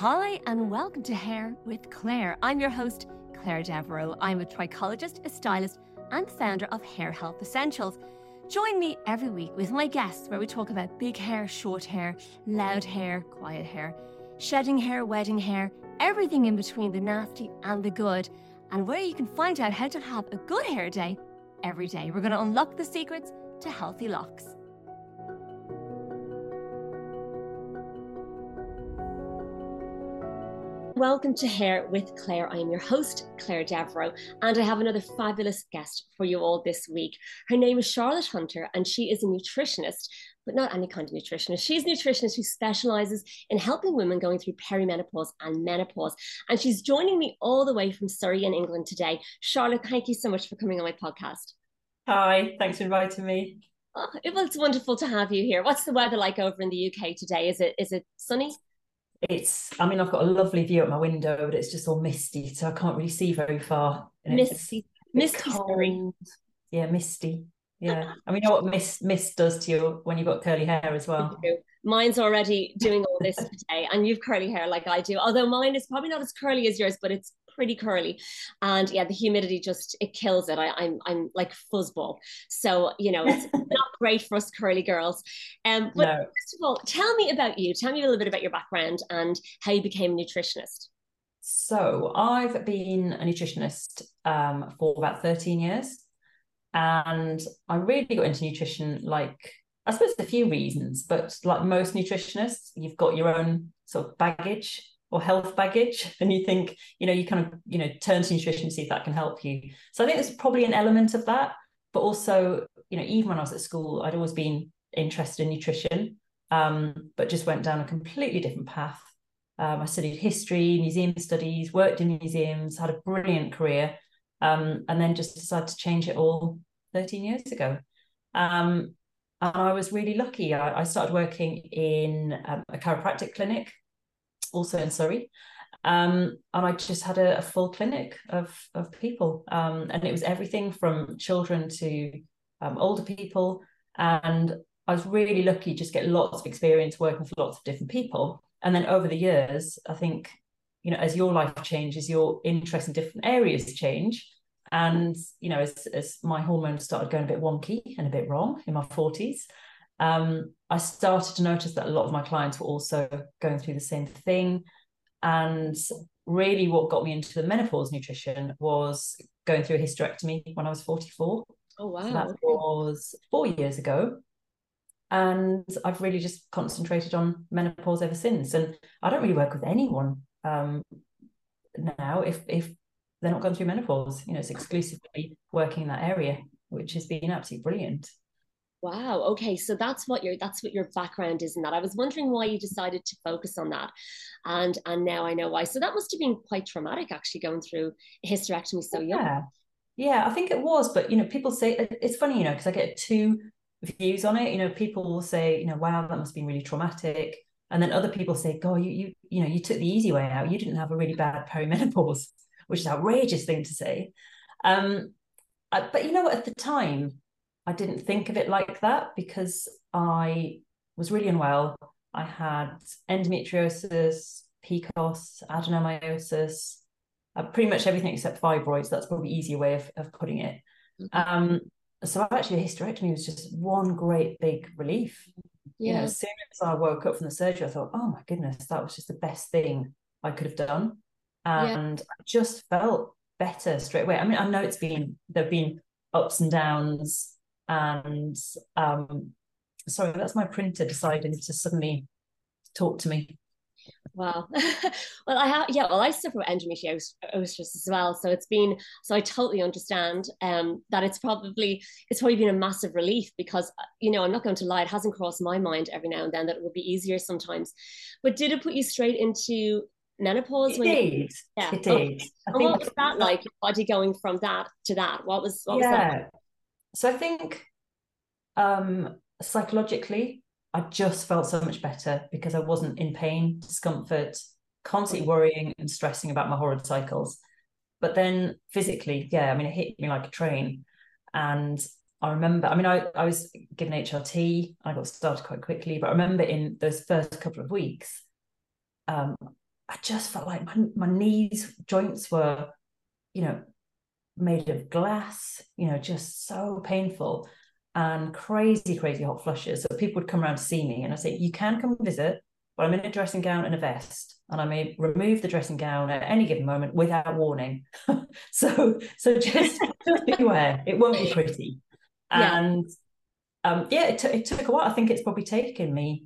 Hi, and welcome to Hair with Claire. I'm your host, Claire Devereaux. I'm a trichologist, a stylist, and founder of Hair Health Essentials. Join me every week with my guests where we talk about big hair, short hair, loud hair, quiet hair, shedding hair, wedding hair, everything in between the nasty and the good, and where you can find out how to have a good hair day every day. We're going to unlock the secrets to healthy locks. Welcome to Hair with Claire. I am your host, Claire Devereaux, and I have another fabulous guest for you all this week. Her name is Charlotte Hunter, and she is a nutritionist, but not any kind of nutritionist. She's a nutritionist who specializes in helping women going through perimenopause and menopause. And she's joining me all the way from Surrey in England today. Charlotte, thank you so much for coming on my podcast. Hi, thanks for inviting me. Oh, it was wonderful to have you here. What's the weather like over in the UK today? Is it is it sunny? It's i mean i've got a lovely view at my window but it's just all misty so i can't really see very far. Misty. misty yeah misty. Yeah. I mean, you know what mist mist does to you when you've got curly hair as well. Mine's already doing all this today and you've curly hair like i do although mine is probably not as curly as yours but it's pretty curly. And yeah the humidity just it kills it. I, I'm I'm like fuzzball. So you know it's not great for us curly girls. Um but no. first of all tell me about you. Tell me a little bit about your background and how you became a nutritionist. So I've been a nutritionist um, for about 13 years and I really got into nutrition like I suppose a few reasons, but like most nutritionists, you've got your own sort of baggage or health baggage and you think you know you kind of you know turn to nutrition to see if that can help you. So i think there's probably an element of that but also you know even when i was at school i'd always been interested in nutrition um, but just went down a completely different path. Um, i studied history museum studies worked in museums had a brilliant career um, and then just decided to change it all 13 years ago. Um, and i was really lucky. I, I started working in um, a chiropractic clinic also in Surrey. Um, and I just had a, a, full clinic of of people, um, and it was everything from children to um, older people. And I was really lucky just get lots of experience working for lots of different people. And then over the years, I think you know, as your life changes, your interest in different areas change. And you know, as as my hormones started going a bit wonky and a bit wrong in my forties, um, I started to notice that a lot of my clients were also going through the same thing. And really, what got me into the menopause nutrition was going through a hysterectomy when I was 44. Oh, wow. So that was four years ago. And I've really just concentrated on menopause ever since. And I don't really work with anyone um, now if, if they're not going through menopause. You know, it's exclusively working in that area, which has been absolutely brilliant. Wow. Okay. So that's what your that's what your background is in that. I was wondering why you decided to focus on that. And and now I know why. So that must have been quite traumatic actually going through a hysterectomy so young. Yeah. Yeah, I think it was, but you know, people say it's funny, you know, because I get two views on it. You know, people will say, you know, wow, that must have been really traumatic. And then other people say, God, you you you know, you took the easy way out. You didn't have a really bad perimenopause, which is outrageous thing to say. Um, uh, but you know, at the time, I didn't think of it like that because I was really unwell. I had endometriosis, PCOS, adenomyosis, uh, pretty much everything except fibroids. That's probably easier way of, of putting it. Mm-hmm. Um, so actually, a hysterectomy was just one great big relief. Yeah. You know, as soon as I woke up from the surgery, I thought, oh my goodness, that was just the best thing I could have done. And yeah. I just felt better straight away. I mean, I know it's been, there have been ups and downs and um, sorry, that's my printer deciding to suddenly talk to me. Wow. well, I have, yeah, well, I suffer with endometriosis as well. So it's been, so I totally understand um, that it's probably, it's probably been a massive relief because, you know, I'm not going to lie, it hasn't crossed my mind every now and then that it would be easier sometimes. But did it put you straight into menopause? It when did. You, yeah. It did. and what was that like, your body going from that to that? What was, what yeah. was that? So I think um, psychologically, I just felt so much better because I wasn't in pain, discomfort, constantly worrying and stressing about my horrid cycles. But then physically, yeah, I mean, it hit me like a train. And I remember, I mean, I, I was given HRT, I got started quite quickly, but I remember in those first couple of weeks, um, I just felt like my, my knees joints were, you know, made of glass, you know, just so painful and crazy, crazy hot flushes. So people would come around to see me and I say, you can come visit, but I'm in a dressing gown and a vest, and I may remove the dressing gown at any given moment without warning. so, so just, just beware, it won't be pretty. Yeah. And um, yeah, it, t- it took a while. I think it's probably taken me,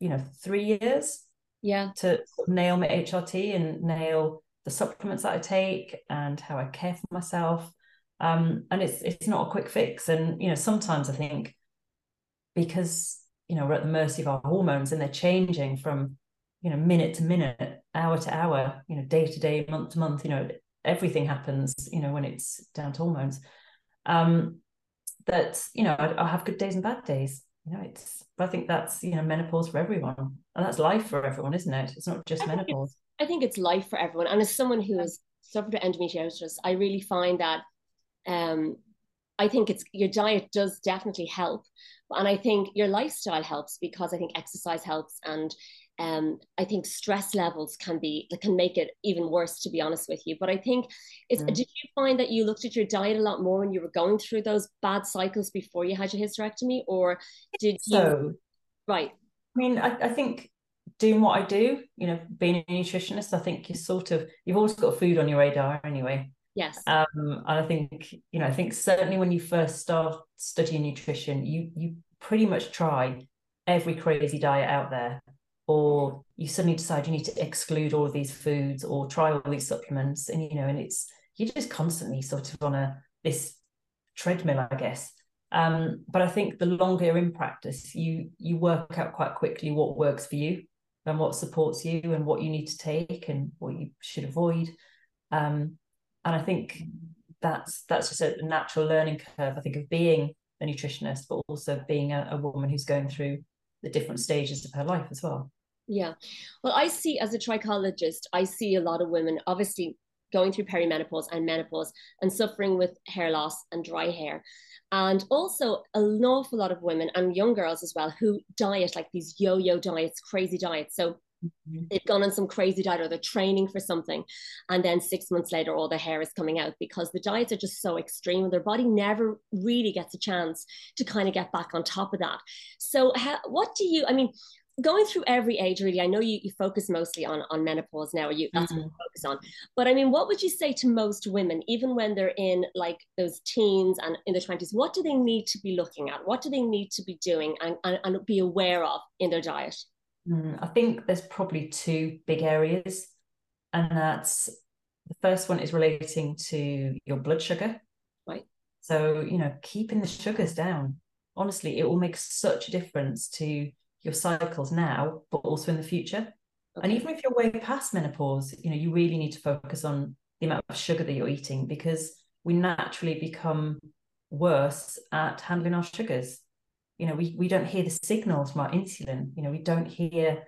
you know, three years. Yeah. To nail my HRT and nail the supplements that I take and how I care for myself. Um, and it's it's not a quick fix. And you know, sometimes I think because you know we're at the mercy of our hormones and they're changing from you know minute to minute, hour to hour, you know, day to day, month to month. You know, everything happens. You know, when it's down to hormones. Um, that you know, I, I have good days and bad days. You know, it's. I think that's you know menopause for everyone, and that's life for everyone, isn't it? It's not just menopause. I think it's life for everyone. And as someone who has suffered an endometriosis, I really find that um, I think it's your diet does definitely help, and I think your lifestyle helps because I think exercise helps, and um, I think stress levels can be can make it even worse. To be honest with you, but I think it's. Mm. Did you find that you looked at your diet a lot more when you were going through those bad cycles before you had your hysterectomy, or did you? So, right. I mean, I, I think doing what I do, you know, being a nutritionist, I think you sort of you've always got food on your radar anyway. Yes. Um, and I think you know, I think certainly when you first start studying nutrition, you you pretty much try every crazy diet out there, or you suddenly decide you need to exclude all of these foods or try all these supplements, and you know, and it's you're just constantly sort of on a this treadmill, I guess. Um, but I think the longer you're in practice, you you work out quite quickly what works for you and what supports you and what you need to take and what you should avoid. Um, and I think that's that's just a natural learning curve. I think of being a nutritionist, but also being a, a woman who's going through the different stages of her life as well. Yeah. Well, I see as a trichologist, I see a lot of women obviously going through perimenopause and menopause and suffering with hair loss and dry hair. And also an awful lot of women and young girls as well who diet like these yo-yo diets crazy diets. So mm-hmm. they've gone on some crazy diet or they're training for something. And then six months later all the hair is coming out because the diets are just so extreme. And their body never really gets a chance to kind of get back on top of that. So how, what do you i mean going through every age really i know you, you focus mostly on on menopause now you that's mm-hmm. what you focus on. But i mean what would you say to most women even when they're in like those teens and in their 20s what do they need to be looking at? What do they need to be doing and, and, and be aware of in their diet? Mm, i think there's probably two big areas and that's the first one is relating to your blood sugar. Right. So you know keeping the sugars down honestly it will make such a difference to your cycles now, but also in the future. And even if you're way past menopause, you know, you really need to focus on the amount of sugar that you're eating because we naturally become worse at handling our sugars. You know, we, we don't hear the signals from our insulin. You know, we don't hear,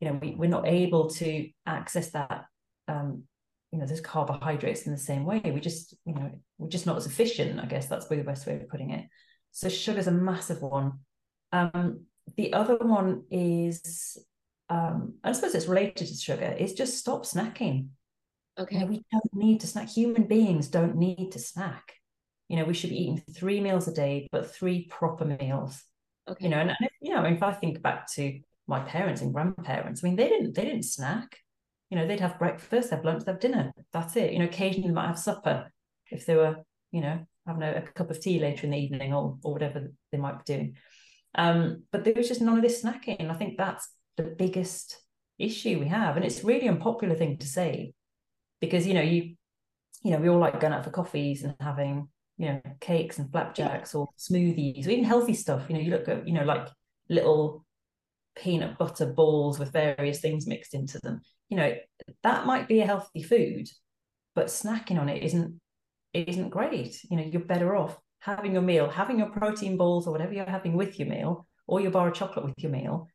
you know, we, we're not able to access that um, you know, those carbohydrates in the same way. We just, you know, we're just not as efficient, I guess that's the best way of putting it. So sugar's a massive one. Um, the other one is, um, I suppose it's related to sugar, is just stop snacking. Okay. You know, we don't need to snack. Human beings don't need to snack. You know, we should be eating three meals a day, but three proper meals. Okay. You know, and, and if, you know, if I think back to my parents and grandparents, I mean, they didn't they didn't snack. You know, they'd have breakfast, have lunch, they'd have dinner. That's it. You know, occasionally they might have supper if they were, you know, having a, a cup of tea later in the evening or or whatever they might be doing. Um, but there was just none of this snacking. I think that's the biggest issue we have. And it's really unpopular thing to say because, you know, you, you know, we all like going out for coffees and having, you know, cakes and flapjacks or smoothies or even healthy stuff. You know, you look at, you know, like little peanut butter balls with various things mixed into them. You know, that might be a healthy food, but snacking on it isn't isn't great. You know, you're better off having your meal, having your protein balls or whatever you're having with your meal, or your bar of chocolate with your meal.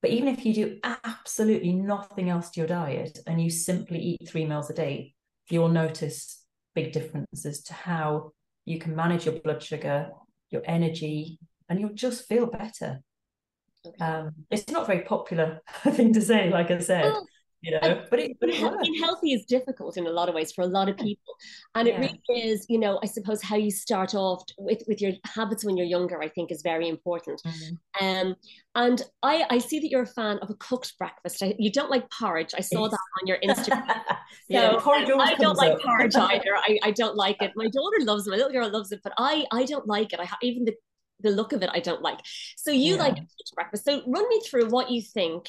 But even if you do absolutely nothing else to your diet and you simply eat three meals a day, you'll notice big differences to how you can manage your blood sugar, your energy, and you'll just feel better. Um, it's not a very popular thing to say, like I said. Well, you know, but it, but it being healthy is difficult in a lot of ways for a lot of people. And yeah. it really is, you know, I suppose how you start off with, with your habits when you're younger, I think is very important. Mm-hmm. Um, and I, I see that you're a fan of a cooked breakfast. I, you don't like porridge. I saw that on your Instagram. so yeah, porridge I don't like up. porridge either. I, I don't like it. My daughter loves it. My little girl loves it, but I, I don't like it. I ha- even the the look of it I don't like. So you yeah. like breakfast. So run me through what you think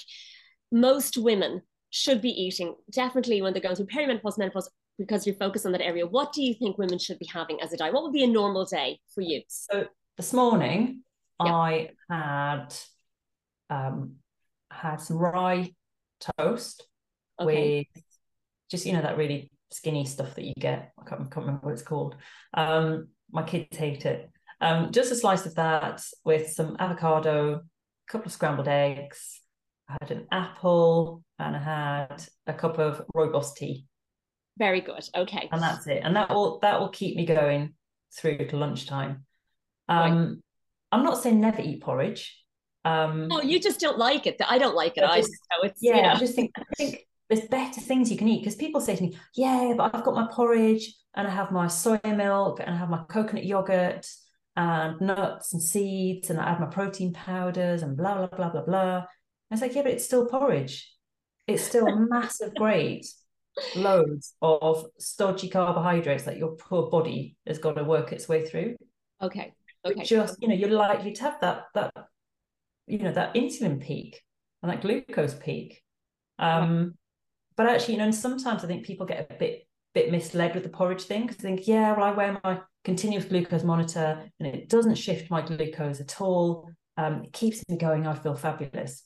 most women should be eating, definitely when they're going through perimenopause, menopause, because you're focused on that area. What do you think women should be having as a diet? What would be a normal day for you? So this morning yeah. I had um had some rye toast okay. with just you know that really skinny stuff that you get. I can't, I can't remember what it's called. Um, my kids hate it. Um, just a slice of that with some avocado, a couple of scrambled eggs, I had an apple and I had a cup of rooibos tea. Very good. Okay. And that's it. And that will that will keep me going through to lunchtime. Um right. I'm not saying never eat porridge. Um No, you just don't like it. I don't like it I just, yeah, you know. I just think I think there's better things you can eat because people say to me, Yeah, but I've got my porridge and I have my soy milk and I have my coconut yogurt and nuts and seeds and I add my protein powders and blah blah blah blah blah. I was like, yeah, but it's still porridge. It's still a massive grade, loads of stodgy carbohydrates that your poor body has got to work its way through. Okay. Okay. just, you know, you're likely to have that that, you know, that insulin peak and that glucose peak. Um, but actually, you know, and sometimes I think people get a bit bit misled with the porridge thing because they think, yeah, well, I wear my continuous glucose monitor and it doesn't shift my glucose at all. Um, it keeps me going. I feel fabulous.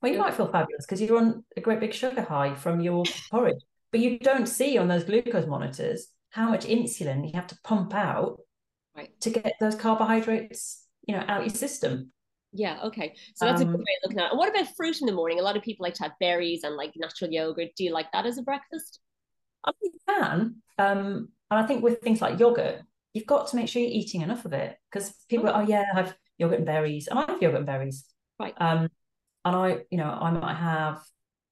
Well, you might feel fabulous because you're on a great big sugar high from your porridge, but you don't see on those glucose monitors how much insulin you have to pump out right. to get those carbohydrates, you know, out of your system. Yeah, okay. So that's um, a good way of looking at it. And what about fruit in the morning? A lot of people like to have berries and like natural yogurt. Do you like that as a breakfast? I mean, you can. Um, and I think with things like yogurt, you've got to make sure you're eating enough of it because people oh. are, oh yeah, I have yogurt and berries. And I have yogurt and berries. Right. Um, and I, you know, I might have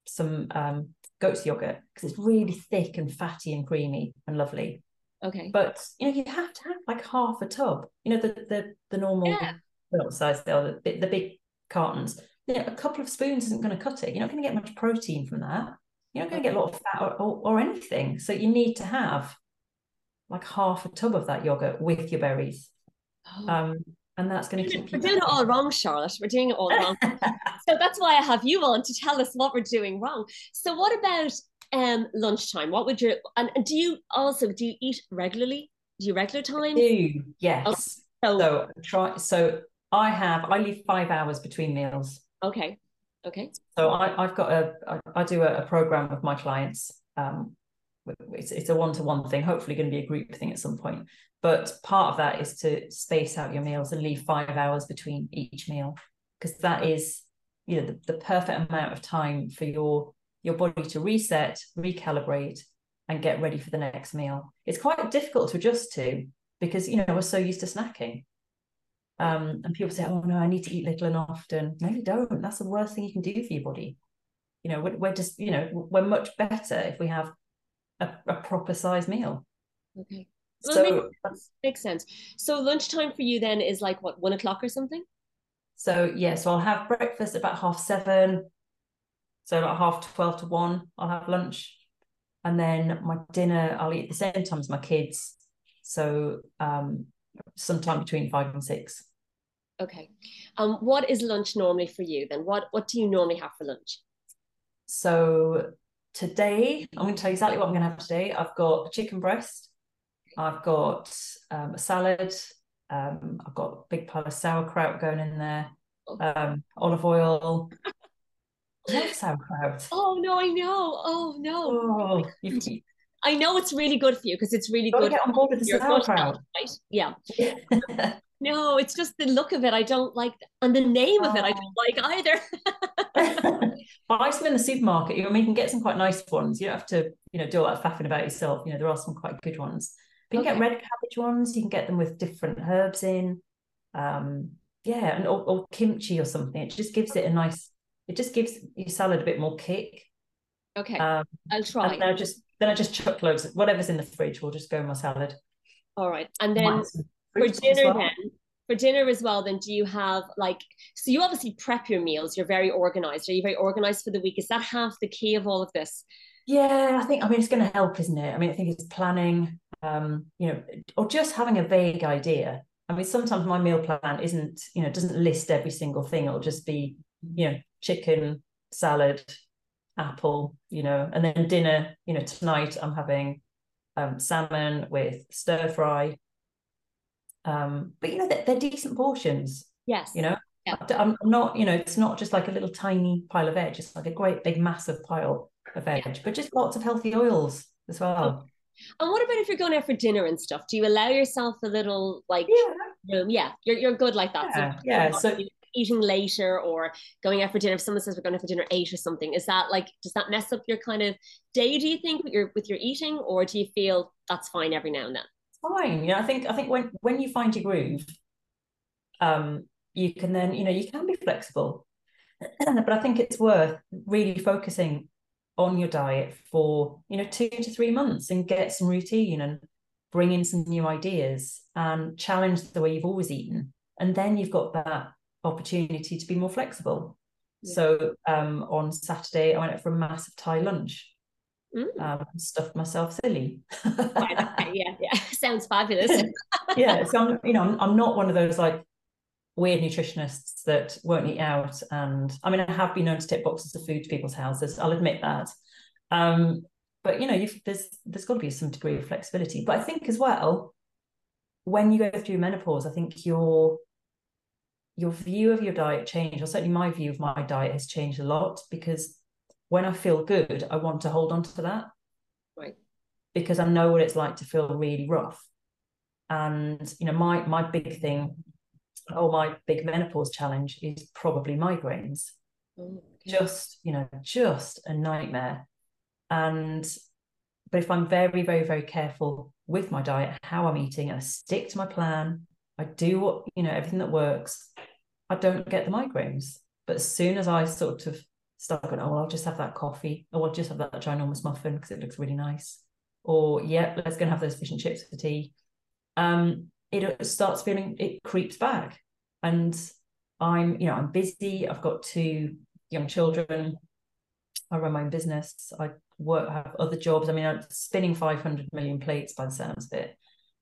some um, goat's yogurt because it's really thick and fatty and creamy and lovely. Okay. But you know, you have to have like half a tub. You know, the the the normal yeah. well, size they are, the, the big cartons. You know, a couple of spoons isn't going to cut it. You're not going to get much protein from that. You're not going to get a lot of fat or, or, or anything. So you need to have like half a tub of that yogurt with your berries. Oh. Um, and that's going to keep. We're doing it all wrong, Charlotte. We're doing it all wrong. so that's why I have you on to tell us what we're doing wrong. So what about um lunchtime? What would you and do you also do you eat regularly? Do you regular time? do yes. Oh, so, so try. So I have. I leave five hours between meals. Okay. Okay. So I, I've got a. I, I do a, a program with my clients. Um, it's, it's a one-to-one thing hopefully going to be a group thing at some point. But part of that is to space out your meals and leave five hours between each meal because that is you know the, the perfect amount of time for your your body to reset recalibrate and get ready for the next meal. It's quite difficult to adjust to because you know we're so used to snacking. Um, and people say oh no i need to eat little and often. No you don't. That's the worst thing you can do for your body. You know we're, we're just you know we're much better if we have a, a proper size meal okay well, so makes, makes sense. So lunchtime for you then is like what one o'clock or something? So yeah, so I'll have breakfast about half seven. So like half twelve to one, I'll have lunch, and then my dinner I'll eat at the same time as my kids. So um, sometime between five and six. Okay. Um, what is lunch normally for you then? What what do you normally have for lunch? So today, I'm going to tell you exactly what I'm going to have today. I've got a chicken breast, I've got um, a salad. Um, I've got a big pile of sauerkraut going in there. Um, olive oil. Love sauerkraut. Oh no, I know. Oh no. Oh, I know it's really good for you because it's really good. Get on board with the sauerkraut, right? Yeah. no, it's just the look of it. I don't like, and the name of it. I don't like either. buy some in the supermarket. You know, you can get some quite nice ones. You don't have to, you know, do all that faffing about yourself. You know, there are some quite good ones. But you okay. can get red cabbage ones. You can get them with different herbs in. Um, yeah, and or, or, kimchi or something. It just gives it a nice. It just gives your salad a bit more kick. Okay, um, I'll try. And then I just then I just chuck loads of whatever's in the fridge. will just go in my salad. All right, and then for dinner well. then for dinner as well then do you have like so you obviously prep your meals you're very organized are you very organized for the week? Is that half the key of all of this? Yeah i think i mean it's going to help isn't it? I mean i think it's planning um you know or just having a vague idea. I mean sometimes my meal plan isn't you know doesn't list every single thing. It'll just be you know chicken salad apple you know and then dinner you know tonight i'm having um, salmon with stir fry um, but you know, they're, they're decent portions. Yes. You know, yeah. I'm not, you know, it's not just like a little tiny pile of veg. It's like a great big massive pile of veg, yeah. but just lots of healthy oils as well. Oh. And what about if you're going out for dinner and stuff? Do you allow yourself a little like yeah, room? Yeah, you're you're good like that. Yeah, so, yeah. so eating later or going out for dinner. If someone says we're going out for dinner eight or something, is that like does that mess up your kind of day? Do you think with your with your eating, or do you feel that's fine every now and then? Fine. You know, I think I think when when you find your groove, um, you can then you know you can be flexible, but I think it's worth really focusing on your diet for you know two to three months and get some routine and bring in some new ideas and challenge the way you've always eaten, and then you've got that opportunity to be more flexible. Yeah. So um, on Saturday, I went out for a massive Thai lunch Mm. Um, stuffed myself silly. okay, yeah, yeah, sounds fabulous. yeah, so I'm, you know, I'm, I'm not one of those like weird nutritionists that won't eat out. And I mean, I have been known to tip boxes of food to people's houses. I'll admit that. Um, but you know, there's there's got to be some degree of flexibility. But I think as well, when you go through menopause, I think your your view of your diet changed, or certainly my view of my diet has changed a lot because when I feel good, I want to hold on to that. Right. Because I know what it's like to feel really rough. And you know, my my big thing, or my big menopause challenge is probably migraines. Oh, okay. Just, you know, just a nightmare. And but if I'm very, very, very careful with my diet, how I'm eating, and I stick to my plan, I do what, you know, everything that works, I don't get the migraines. But as soon as I sort of start going, oh, well, I'll just have that coffee, or I'll just have that ginormous muffin because it looks really nice. Or, yeah, let's go and have those fish and chips for tea. Um, it starts feeling, it creeps back. And I'm, you know, I'm busy. I've got two young children. I run my own business. I work, have other jobs. I mean, I'm spinning 500 million plates by the sounds of it.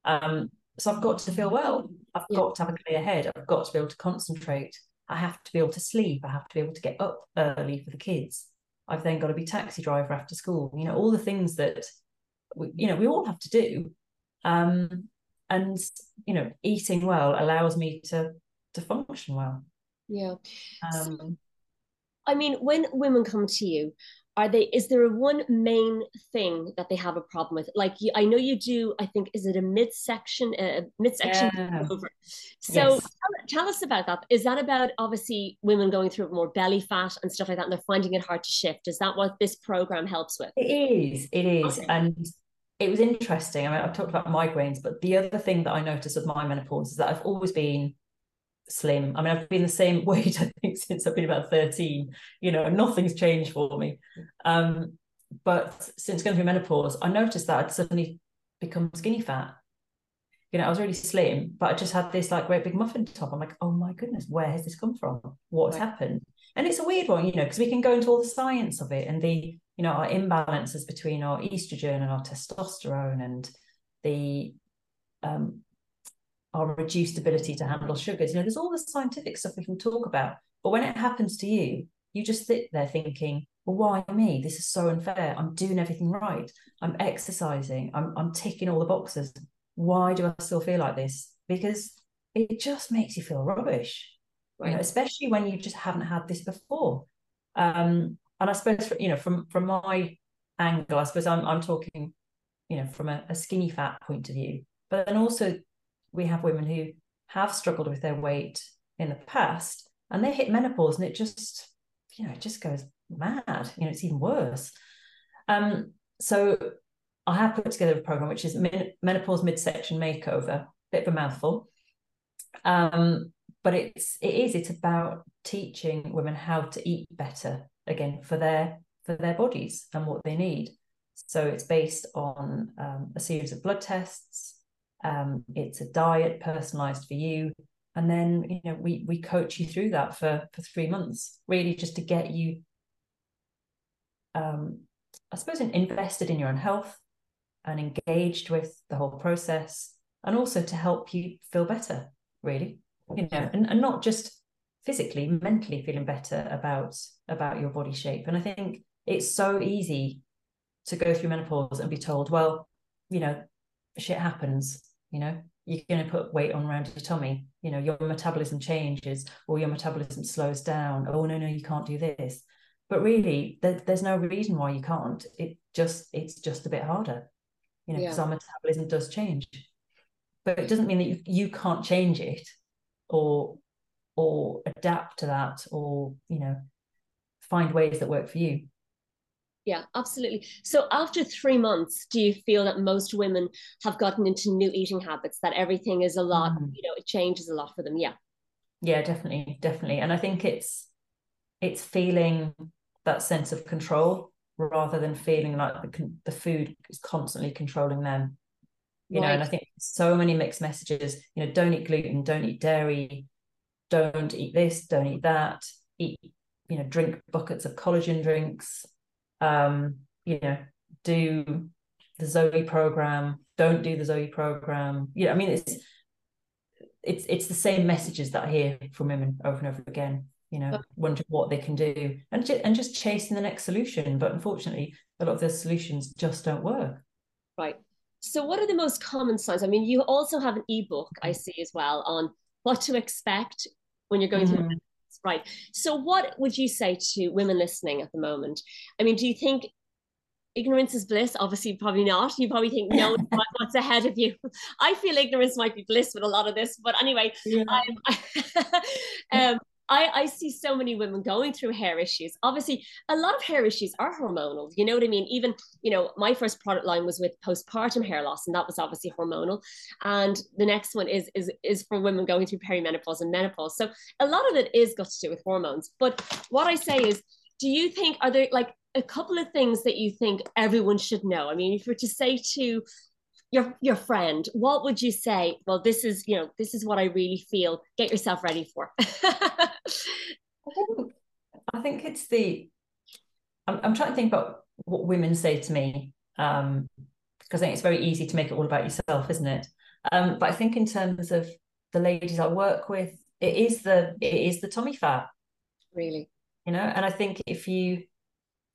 Um, so I've got to feel well. I've yeah. got to have a clear head. I've got to be able to concentrate. I have to be able to sleep. I have to be able to get up early for the kids. I've then got to be taxi driver after school. You know, all the things that we, you know we all have to do. Um, and you know, eating well allows me to to function well. Yeah. Um, so, I mean, when women come to you, are they is there a one main thing that they have a problem with like you, i know you do i think is it a midsection a midsection yeah. over so yes. tell, tell, us about that is that about obviously women going through more belly fat and stuff like that and they're finding it hard to shift is that what this program helps with it is it is okay. and it was interesting i mean i've talked about migraines but the other thing that i noticed with my menopause is that i've always been slim. I mean, I've been the same weight, I think, since I've been about 13. You know, nothing's changed for me. Um, but since going through menopause, I noticed that I'd suddenly become skinny fat. You know, I was really slim, but I just had this like great big muffin top. I'm like, oh my goodness, where has this come from? What's right. happened? And it's a weird one, you know, because we can go into all the science of it and the, you know, our imbalances between our estrogen and our testosterone and the um, our reduced ability to handle sugars. You know, there's all the scientific stuff we can talk about. But when it happens to you, you just sit there thinking, well, why me? This is so unfair. I'm doing everything right. I'm exercising. I'm, I'm ticking all the boxes. Why do I still feel like this? Because it just makes you feel rubbish, right. you know, especially when you just haven't had this before. Um, and I suppose, you know, from from my angle, I suppose I'm I'm talking, you know, from a, a skinny fat point of view, but then also we have women who have struggled with their weight in the past and they hit menopause and it just you know it just goes mad you know it's even worse um so i have put together a program which is men- menopause midsection makeover bit of a mouthful um but it's it is it's about teaching women how to eat better again for their for their bodies and what they need. So it's based on um, a series of blood tests. Um, it's a diet personalized for you, and then you know we we coach you through that for for three months, really just to get you, um, I suppose, invested in your own health and engaged with the whole process, and also to help you feel better, really, you know, and, and not just physically, mentally feeling better about about your body shape. And I think it's so easy to go through menopause and be told, well, you know, shit happens, you know, you're going to put weight on around your tummy, you know, your metabolism changes or your metabolism slows down. Oh, no, no, you can't do this. But really, there, there's no reason why you can't. It just, it's just a bit harder, you know, because yeah. our metabolism does change. But it doesn't mean that you, you can't change it or or adapt to that or you know find ways that work for you yeah absolutely. So after three months do you feel that most women have gotten into new eating habits that everything is a lot mm. you know it changes a lot for them? Yeah. Yeah definitely definitely. And i think it's it's feeling that sense of control rather than feeling like the, the food is constantly controlling them. You right. know and i think so many mixed messages you know don't eat gluten don't eat dairy don't eat this don't eat that eat you know drink buckets of collagen drinks um, you know, do the Zoe program, don't do the Zoe program. Yeah, I mean, it's it's it's the same messages that I hear from women over and over again. You know, wondering what they can do and just, and just chasing the next solution. But unfortunately, a lot of those solutions just don't work. Right. So, what are the most common signs? I mean, you also have an ebook I see as well on what to expect when you're going mm-hmm. through right. So, what would you say to women listening at the moment? I mean, do you think ignorance is bliss? Obviously, probably not. You probably think, no, what's ahead of you? I feel ignorance might be bliss with a lot of this, but anyway, yeah. um, I, I see so many women going through hair issues. Obviously, a lot of hair issues are hormonal. You know what I mean? Even, you know, my first product line was with postpartum hair loss, and that was obviously hormonal. And the next one is is is for women going through perimenopause and menopause. So a lot of it is got to do with hormones. But what I say is, do you think are there like a couple of things that you think everyone should know? I mean, if you're to say to your your friend what would you say well this is you know this is what i really feel. Get yourself ready for. I, think, I think it's the I'm, I'm trying to think about what women say to me um because i think it's very easy to make it all about yourself isn't it? Um but i think in terms of the ladies i work with it is the it is the tummy fat. Really? You know and i think if you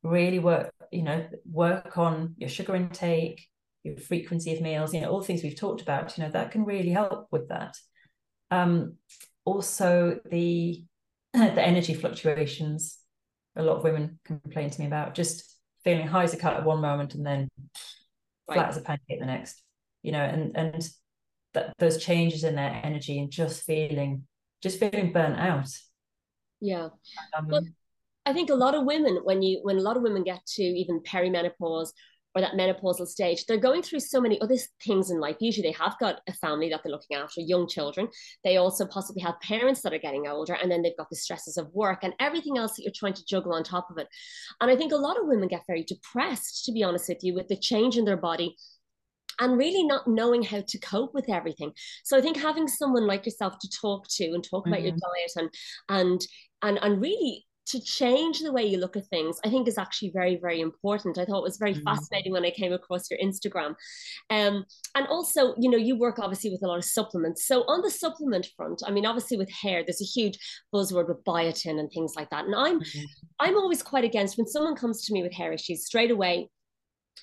really work you know work on your sugar intake your frequency of meals, you know, all the things we've talked about, you know, that can really help with that. Um, also the the energy fluctuations, a lot of women complain to me about just feeling high as a kite at one moment and then right. flat as a pancake the next, you know, and and that those changes in their energy and just feeling just feeling burnt out. Yeah. Um, well, I think a lot of women, when you when a lot of women get to even perimenopause or that menopausal stage, they're going through so many other things in life. Usually they have got a family that they're looking after, young children. They also possibly have parents that are getting older, and then they've got the stresses of work and everything else that you're trying to juggle on top of it. And I think a lot of women get very depressed, to be honest with you, with the change in their body and really not knowing how to cope with everything. So I think having someone like yourself to talk to and talk mm-hmm. about your mm-hmm. diet and and and and really to change the way you look at things, I think is actually very, very important. I thought it was very mm-hmm. fascinating when I came across your Instagram. Um, and also, you know, you work obviously with a lot of supplements. So on the supplement front, I mean, obviously with hair, there's a huge buzzword with biotin and things like that. And I'm mm-hmm. I'm always quite against when someone comes to me with hair issues straight away.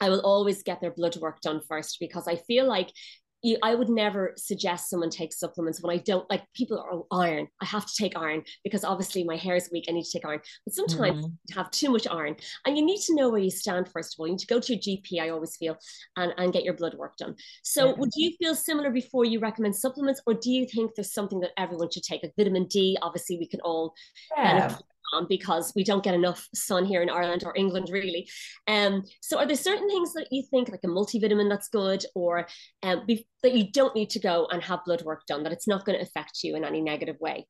I will always get their blood work done first because I feel like you, I would never suggest someone take supplements when I don't like people are oh, iron. I have to take iron because obviously my hair is weak. I need to take iron. But sometimes mm-hmm. have too much iron. And you need to know where you stand, first of all. You need to go to your GP, I always feel, and, and get your blood work done. So yeah. would you feel similar before you recommend supplements, or do you think there's something that everyone should take? Like vitamin D, obviously we can all yeah. benefit on because we don't get enough sun here in Ireland or England, really. Um, so, are there certain things that you think, like a multivitamin, that's good, or um, be- that you don't need to go and have blood work done, that it's not going to affect you in any negative way?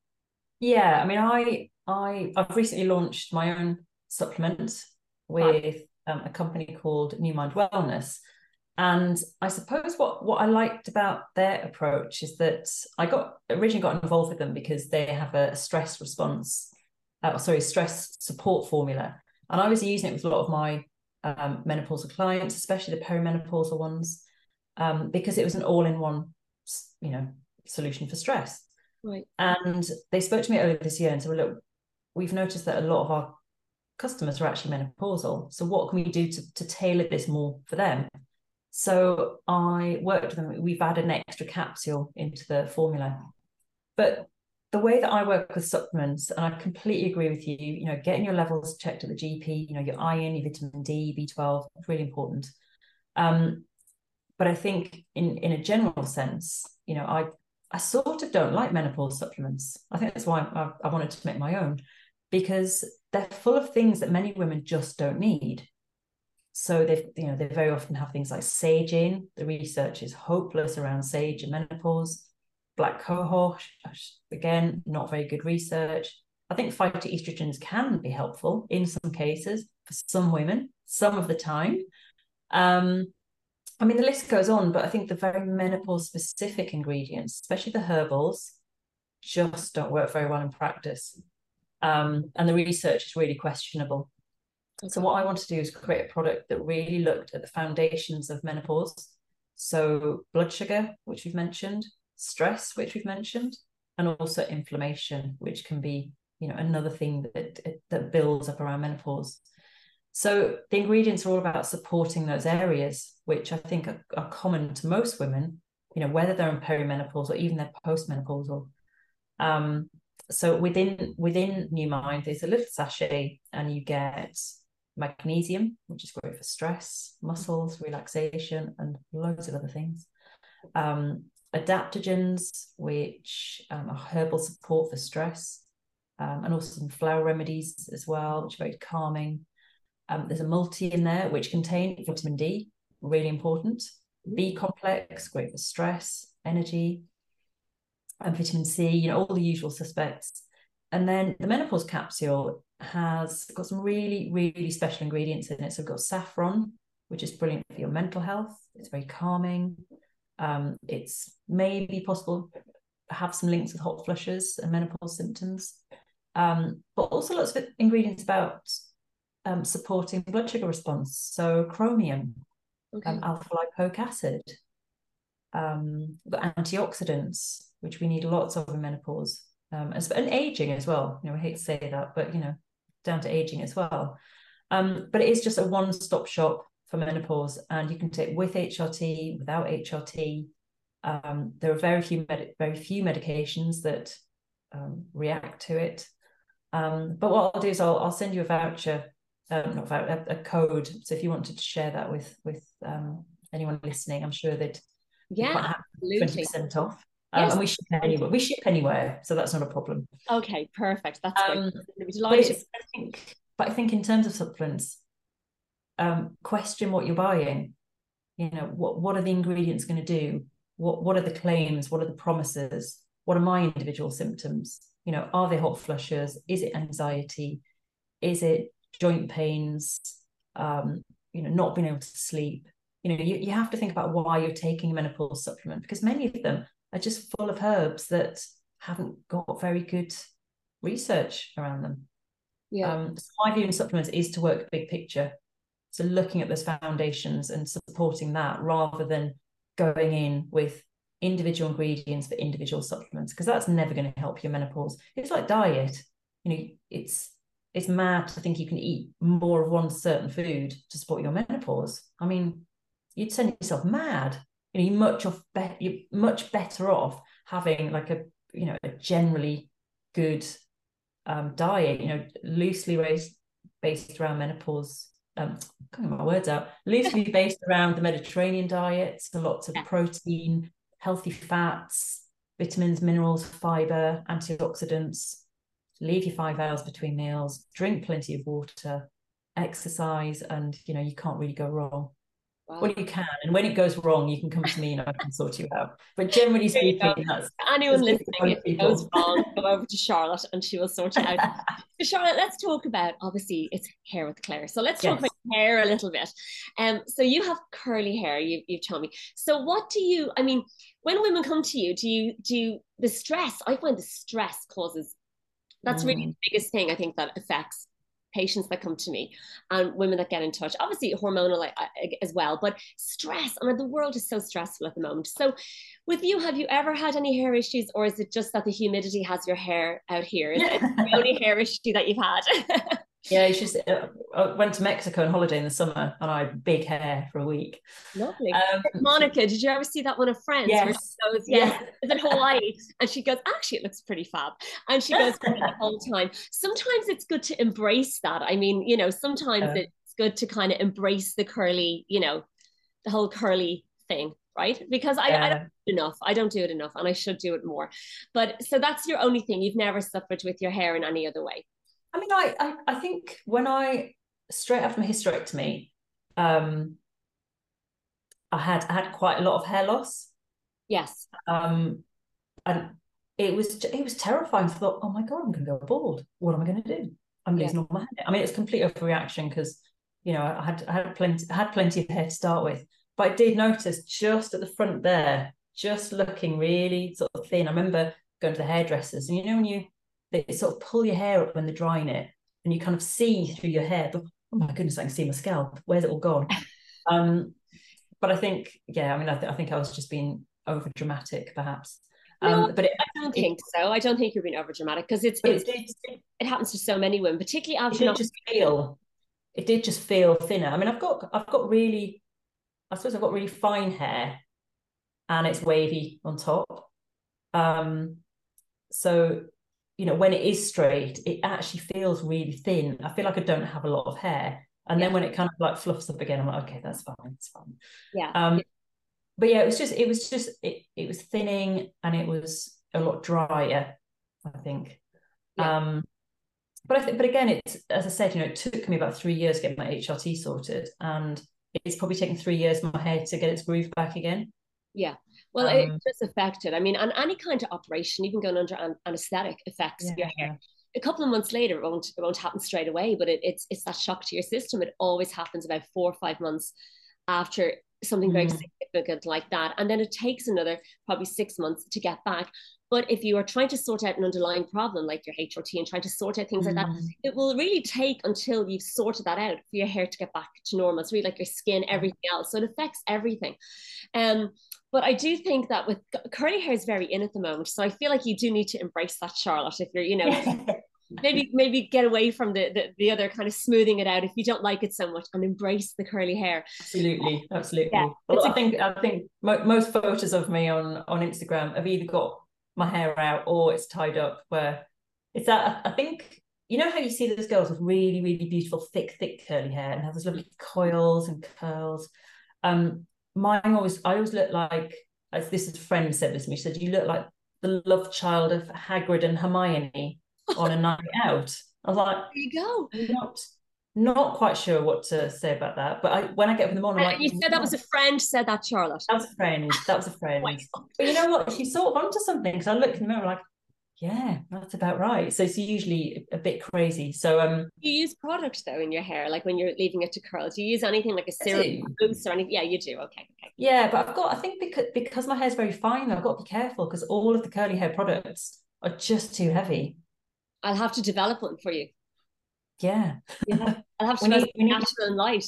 Yeah, I mean, I I I've recently launched my own supplement, with um, a company called Nu Mind Wellness. And I suppose what what I liked about their approach is that I got originally got involved with them because they have a stress response, uh, sorry, stress support formula, and I was using it with a lot of my um, menopausal clients, especially the perimenopausal ones, um, because it was an all-in-one, you know, solution for stress. Right. And they spoke to me earlier this year and said, well, look, we've noticed that a lot of our customers are actually menopausal. So what can we do to, to tailor this more for them? So I worked with them. We've added an extra capsule into the formula. But the way that I work with supplements, and I completely agree with you, you know, getting your levels checked at the GP, you know, your iron, your vitamin D, B12, really important. Um, but I think in in a general sense, you know, I I sort of don't like menopause supplements. I think that's why I, I wanted to make my own because they're full of things that many women just don't need. So they've, you know, they very often have things like sage in. The research is hopeless around sage and menopause. Black cohosh, again, not very good research. I think phytoestrogens can be helpful in some cases for some women, some of the time. Um, I mean, the list goes on, but I think the very menopause specific ingredients, especially the herbals, just don't work very well in practice. Um, and the research is really questionable. So, what I want to do is create a product that really looked at the foundations of menopause. So, blood sugar, which we've mentioned, stress, which we've mentioned, and also inflammation, which can be, you know, another thing that that builds up around menopause. So the ingredients are all about supporting those areas, which I think are, are common to most women, you know, whether they're in perimenopause or even they're postmenopausal. Um, so within within Nu Mind, there's a little sachet, and you get magnesium, which is great for stress, muscles, relaxation, and loads of other things. Um, adaptogens, which um, are herbal support for stress, um, and also some flower remedies as well, which are very calming. Um, there's a multi in there which contain vitamin D, really important. B complex, great for stress, energy, and vitamin C, you know, all the usual suspects. And then the menopause capsule has got some really, really special ingredients in it. So we've got saffron, which is brilliant for your mental health. It's very calming. Um, it's maybe possible have some links with hot flushes and menopause symptoms. Um, but also lots of ingredients about um, supporting blood sugar response. So chromium, okay. um, alpha lipoic acid, um, antioxidants, which we need lots of in menopause, um, and, and aging as well. You know, I hate to say that, but you know, down to aging as well. Um, but it is just a one-stop shop for menopause, and you can take with HRT, without HRT. Um, there are very few med- very few medications that um, react to it. Um, but what I'll do is I'll, I'll send you a voucher um, not a, a, code. So if you wanted to share that with with um, anyone listening, I'm sure that yeah, twenty percent off. Um, yes. and we ship anywhere. We ship anywhere, so that's not a problem. Okay, perfect. That's um, great. But, I think, but I think in terms of supplements, um, question what you're buying. You know, what what are the ingredients going to do? What what are the claims? What are the promises? What are my individual symptoms? You know, are they hot flushes? Is it anxiety? Is it joint pains, um, you know, not being able to sleep. You know, you, you have to think about why you're taking a menopause supplement because many of them are just full of herbs that haven't got very good research around them. Yeah. Um, so my view in supplements is to work big picture. So looking at those foundations and supporting that rather than going in with individual ingredients for individual supplements because that's never going to help your menopause. It's like diet. You know, it's it's mad to think you can eat more of one certain food to support your menopause. I mean, you'd send yourself mad. You know, you're much off be- you're much better off having like a you know a generally good um, diet. You know, loosely based based around menopause. Um, get my words out. Loosely based around the Mediterranean diet, so lots of protein, healthy fats, vitamins, minerals, fiber, antioxidants leave your five hours between meals, drink plenty of water, exercise, and you know, you can't really go wrong. Wow. Well, you can, and when it goes wrong, you can come to me and I can sort you out. But generally speaking, that's anyone listening. If it goes wrong, go over to Charlotte and she will sort it out. so, Charlotte, let's talk about obviously it's hair with Claire. So let's talk yes. about hair a little bit. Um, so you have curly hair. You you've told me. So what do you? I mean, when women come to you, do you do you, the stress? I find the stress causes. That's mm. really the biggest thing I think that affects patients that come to me and women that get in touch obviously hormonal uh, as well but stress I mean the world is so stressful at the moment. So with you have you ever had any hair issues or is it just that the humidity has your hair out here? Is it the only hair issue that you've had Yeah, it's just uh, I went to Mexico on holiday in the summer and I had big hair for a week. Lovely. Um, Monica, did you ever see that one of Friends? Yes. Goes, yes, it's in Hawaii. And she goes, actually, it looks pretty fab. And she goes the whole time. Sometimes it's good to embrace that. I mean, you know, sometimes yeah. it's good to kind of embrace the curly, you know, the whole curly thing right because I, yeah. I, don't do enough i don't do it enough and i should do it more but so that's your only thing you've never suffered with your hair in any other way I mean, I, I, I think when I straight after my hysterectomy, um, I had I had quite a lot of hair loss. Yes. Um, and it was it was terrifying. I thought, oh my god, I'm going to go bald. What am I going to do? I'm losing yeah. all my hair. I mean, it's complete overreaction because you know I had I had plenty I had plenty of hair to start with, but I did notice just at the front there, just looking really sort of thin. I remember going to the hairdressers, and you know when you they sort of pull your hair up when they're drying it and you kind of see through your hair but oh my goodness i can see my scalp where's it all gone um but i think yeah i mean i, th- I think i was just being over dramatic perhaps um, no, but it, I don't it, think so. I don't think you're being over dramatic because it's, it's it, did, it, happens to so many women, particularly after. Did just feel, it did just feel thinner. I mean, I've got, I've got really, I suppose I've got really fine hair, and it's wavy on top. Um, so you know, when it is straight, it actually feels really thin. I feel like I don't have a lot of hair. And yeah. then when it kind of like fluffs up again, I'm like, okay, that's fine, it's fine. Yeah. Um, but yeah, it was just, it was just, it, it was thinning and it was a lot drier, I think. Yeah. Um, but I think, but again, it's as I said, you know, it took me about three years to get my HRT sorted, and it's probably taken three years my hair to get its groove back again. Yeah. Well, um, it just affected. I mean, and any kind of operation, even going under an- anesthetic, affects yeah, your hair. A couple of months later, it won't it won't happen straight away, but it, it's it's that shock to your system. It always happens about four or five months after something very mm. significant like that, and then it takes another probably six months to get back. But if you are trying to sort out an underlying problem like your HRT and trying to sort out things mm. like that, mm. it will really take until you've sorted that out for your hair to get back to normal. It's really like your skin, everything else. So it affects everything. Um, but I do think that with curly hair is very in at the moment. So I feel like you do need to embrace that, Charlotte, if you're, you know, maybe maybe get away from the, the, the other kind of smoothing it out if you don't like it so much and embrace the curly hair. Absolutely, absolutely. Yeah, well, I think I think mo- most photos of me on on Instagram have either got my hair out or it's tied up. Where it's that I think you know how you see those girls with really really beautiful thick thick curly hair and have those lovely coils and curls. Um, mine always I always look like as this is a friend said this to me, she said, You look like the love child of Hagrid and Hermione on a night out. I was like, There you go. Not not quite sure what to say about that. But I when I get up in the morning, like, you said that was a friend said that, Charlotte. That was a friend. That was a friend. but you know what? She's sort of onto something because I look in the mirror like, yeah, that's about right. So it's usually a bit crazy. So um you use product though in your hair, like when you're leaving it to curl. Do you use anything like a serum boost or anything? Yeah, you do. Okay. okay. Yeah, but I've got I think because because my hair's very fine, I've got to be careful because all of the curly hair products are just too heavy. I'll have to develop one for you. Yeah. yeah. I'll have to be natural and light.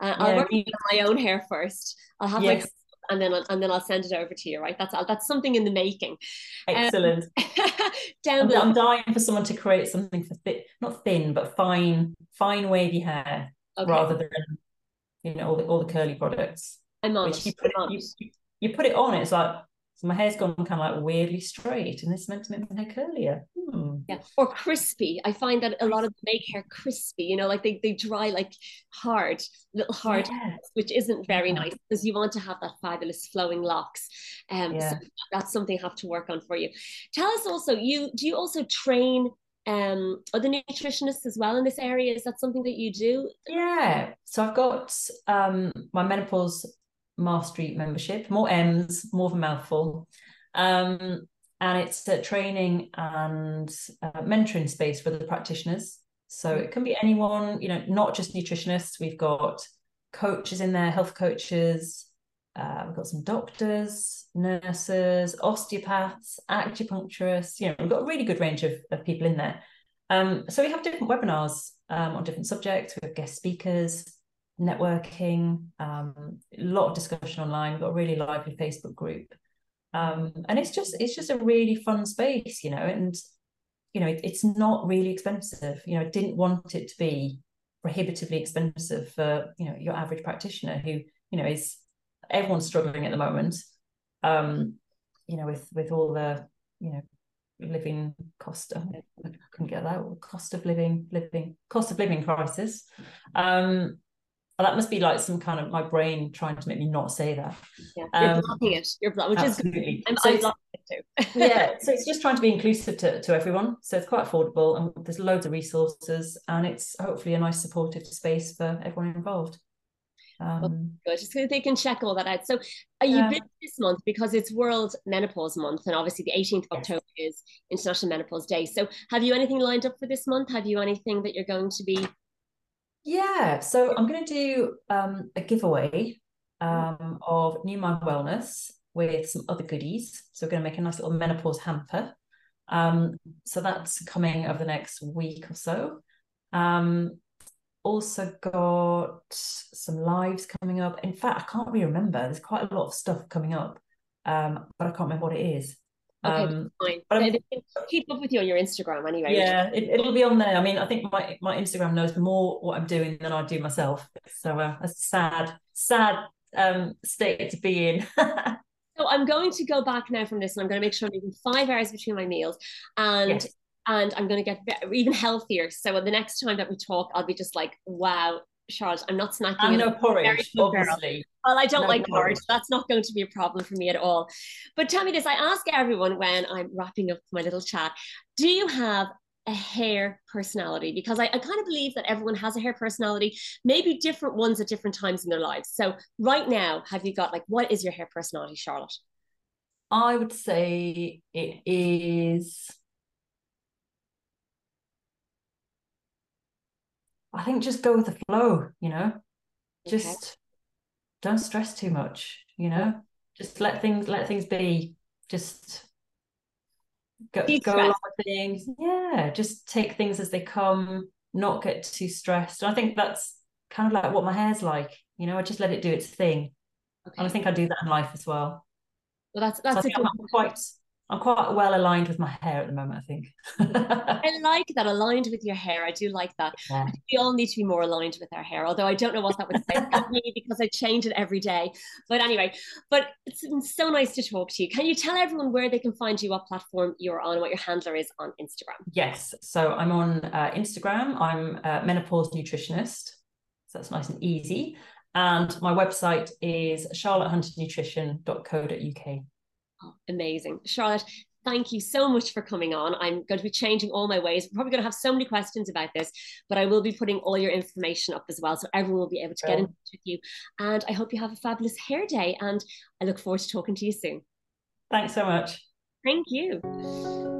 Uh, yeah, I'll work on my own hair first. I'll have yes. like and then and then I'll send it over to you. Right? That's that's something in the making. Excellent. Um, down I'm, I'm, dying for someone to create something for thick, not thin, but fine, fine wavy hair, okay. rather than you know all the all the curly products. I'm on. You put, it, you, you put it on, it's like so my hair's gone kind of like weirdly straight, and this meant to make my hair curlier. Hmm. Yeah, or crispy. I find that a lot of them make hair crispy. You know, like they they dry like hard, little hard, yeah. which isn't very yeah. nice because you want to have that fabulous flowing locks. Um, yeah. so that's something I have to work on for you. Tell us also, you do you also train um, other nutritionists as well in this area? Is that something that you do? Yeah. So I've got um, my menopause mastery membership, more M's, more of a mouthful. Um, and it's a training and uh, mentoring space for the practitioners. So it can be anyone, you know, not just nutritionists. We've got coaches in there, health coaches. Uh, we've got some doctors, nurses, osteopaths, acupuncturists. You know, we've got a really good range of, of people in there. Um, so we have different webinars um, on different subjects. We have guest speakers, networking, um, a lot of discussion online. We've got a really lively Facebook group. Um, and it's just it's just a really fun space, you know, and you know, it, it's not really expensive. You know, I didn't want it to be prohibitively expensive for, you know, your average practitioner who, you know, is everyone's struggling at the moment. Um, you know, with with all the, you know, living cost I couldn't get that cost of living living cost of living crisis um that must be like some kind of my brain trying to make me not say that. Yeah, you're um, blocking it. You're blocking, which absolutely. is I'm, so I'm it too. yeah, so it's just trying to be inclusive to, to everyone. So it's quite affordable, and there's loads of resources, and it's hopefully a nice supportive space for everyone involved. Um, good, so they can check all that out. So, are you yeah. busy this month because it's World Menopause Month, and obviously the 18th of October is International Menopause Day. So, have you anything lined up for this month? Have you anything that you're going to be yeah, so I'm going to do um, a giveaway um, of Nu Mind Wellness with some other goodies. So we're going to make a nice little menopause hamper. Um, so that's coming over the next week or so. Um, also got some lives coming up. In fact, I can't really remember. There's quite a lot of stuff coming up, um, but I can't remember what it is. Okay, um, fine. But keep up with you on your Instagram anyway. Yeah, it, will be on there. I mean, I think my, my Instagram knows more what I'm doing than I do myself. So uh, a sad, sad um, state to be in. so I'm going to go back now from this, and I'm going to make sure I'm eating five hours between my meals, and yes. and I'm going to get even healthier. So the next time that we talk, I'll be just like, wow, Charlotte, I'm not snacking. I'm no porridge, obviously. Well, I don't no like porridge. That's not going to be a problem for me at all. But tell me this: I ask everyone when I'm wrapping up my little chat, do you have a hair personality? Because I, I kind of believe that everyone has a hair personality, maybe different ones at different times in their lives. So right now, have you got like what is your hair personality, Charlotte? I would say it is I think just go with the flow, you know, just okay. don't stress too much, you know, just let things let things be. Just go, go along with things. Yeah, just take things as they come, not get too stressed. And I think that's kind of like what my hair's like. You know, I just let it do its thing. Okay. And I think I do that in life as well. Well, that's that's so I'm quite I'm quite well aligned with my hair at the moment, I think. I like that, aligned with your hair. I do like that. Yeah. We all need to be more aligned with our hair, although I don't know what that would say about me because I change it every day. But anyway, but it's been so nice to talk to you. Can you tell everyone where they can find you, what platform you're on, what your handler is on Instagram? Yes. So I'm on uh, Instagram. I'm a menopause nutritionist. So that's nice and easy. And my website is charlottehunternutrition.co.uk. Oh, amazing. Charlotte, thank you so much for coming on. I'm going to be changing all my ways. We're probably going to have so many questions about this, but I will be putting all your information up as well. So everyone will be able to get in touch with you. And I hope you have a fabulous hair day. And I look forward to talking to you soon. Thanks so much. Thank you.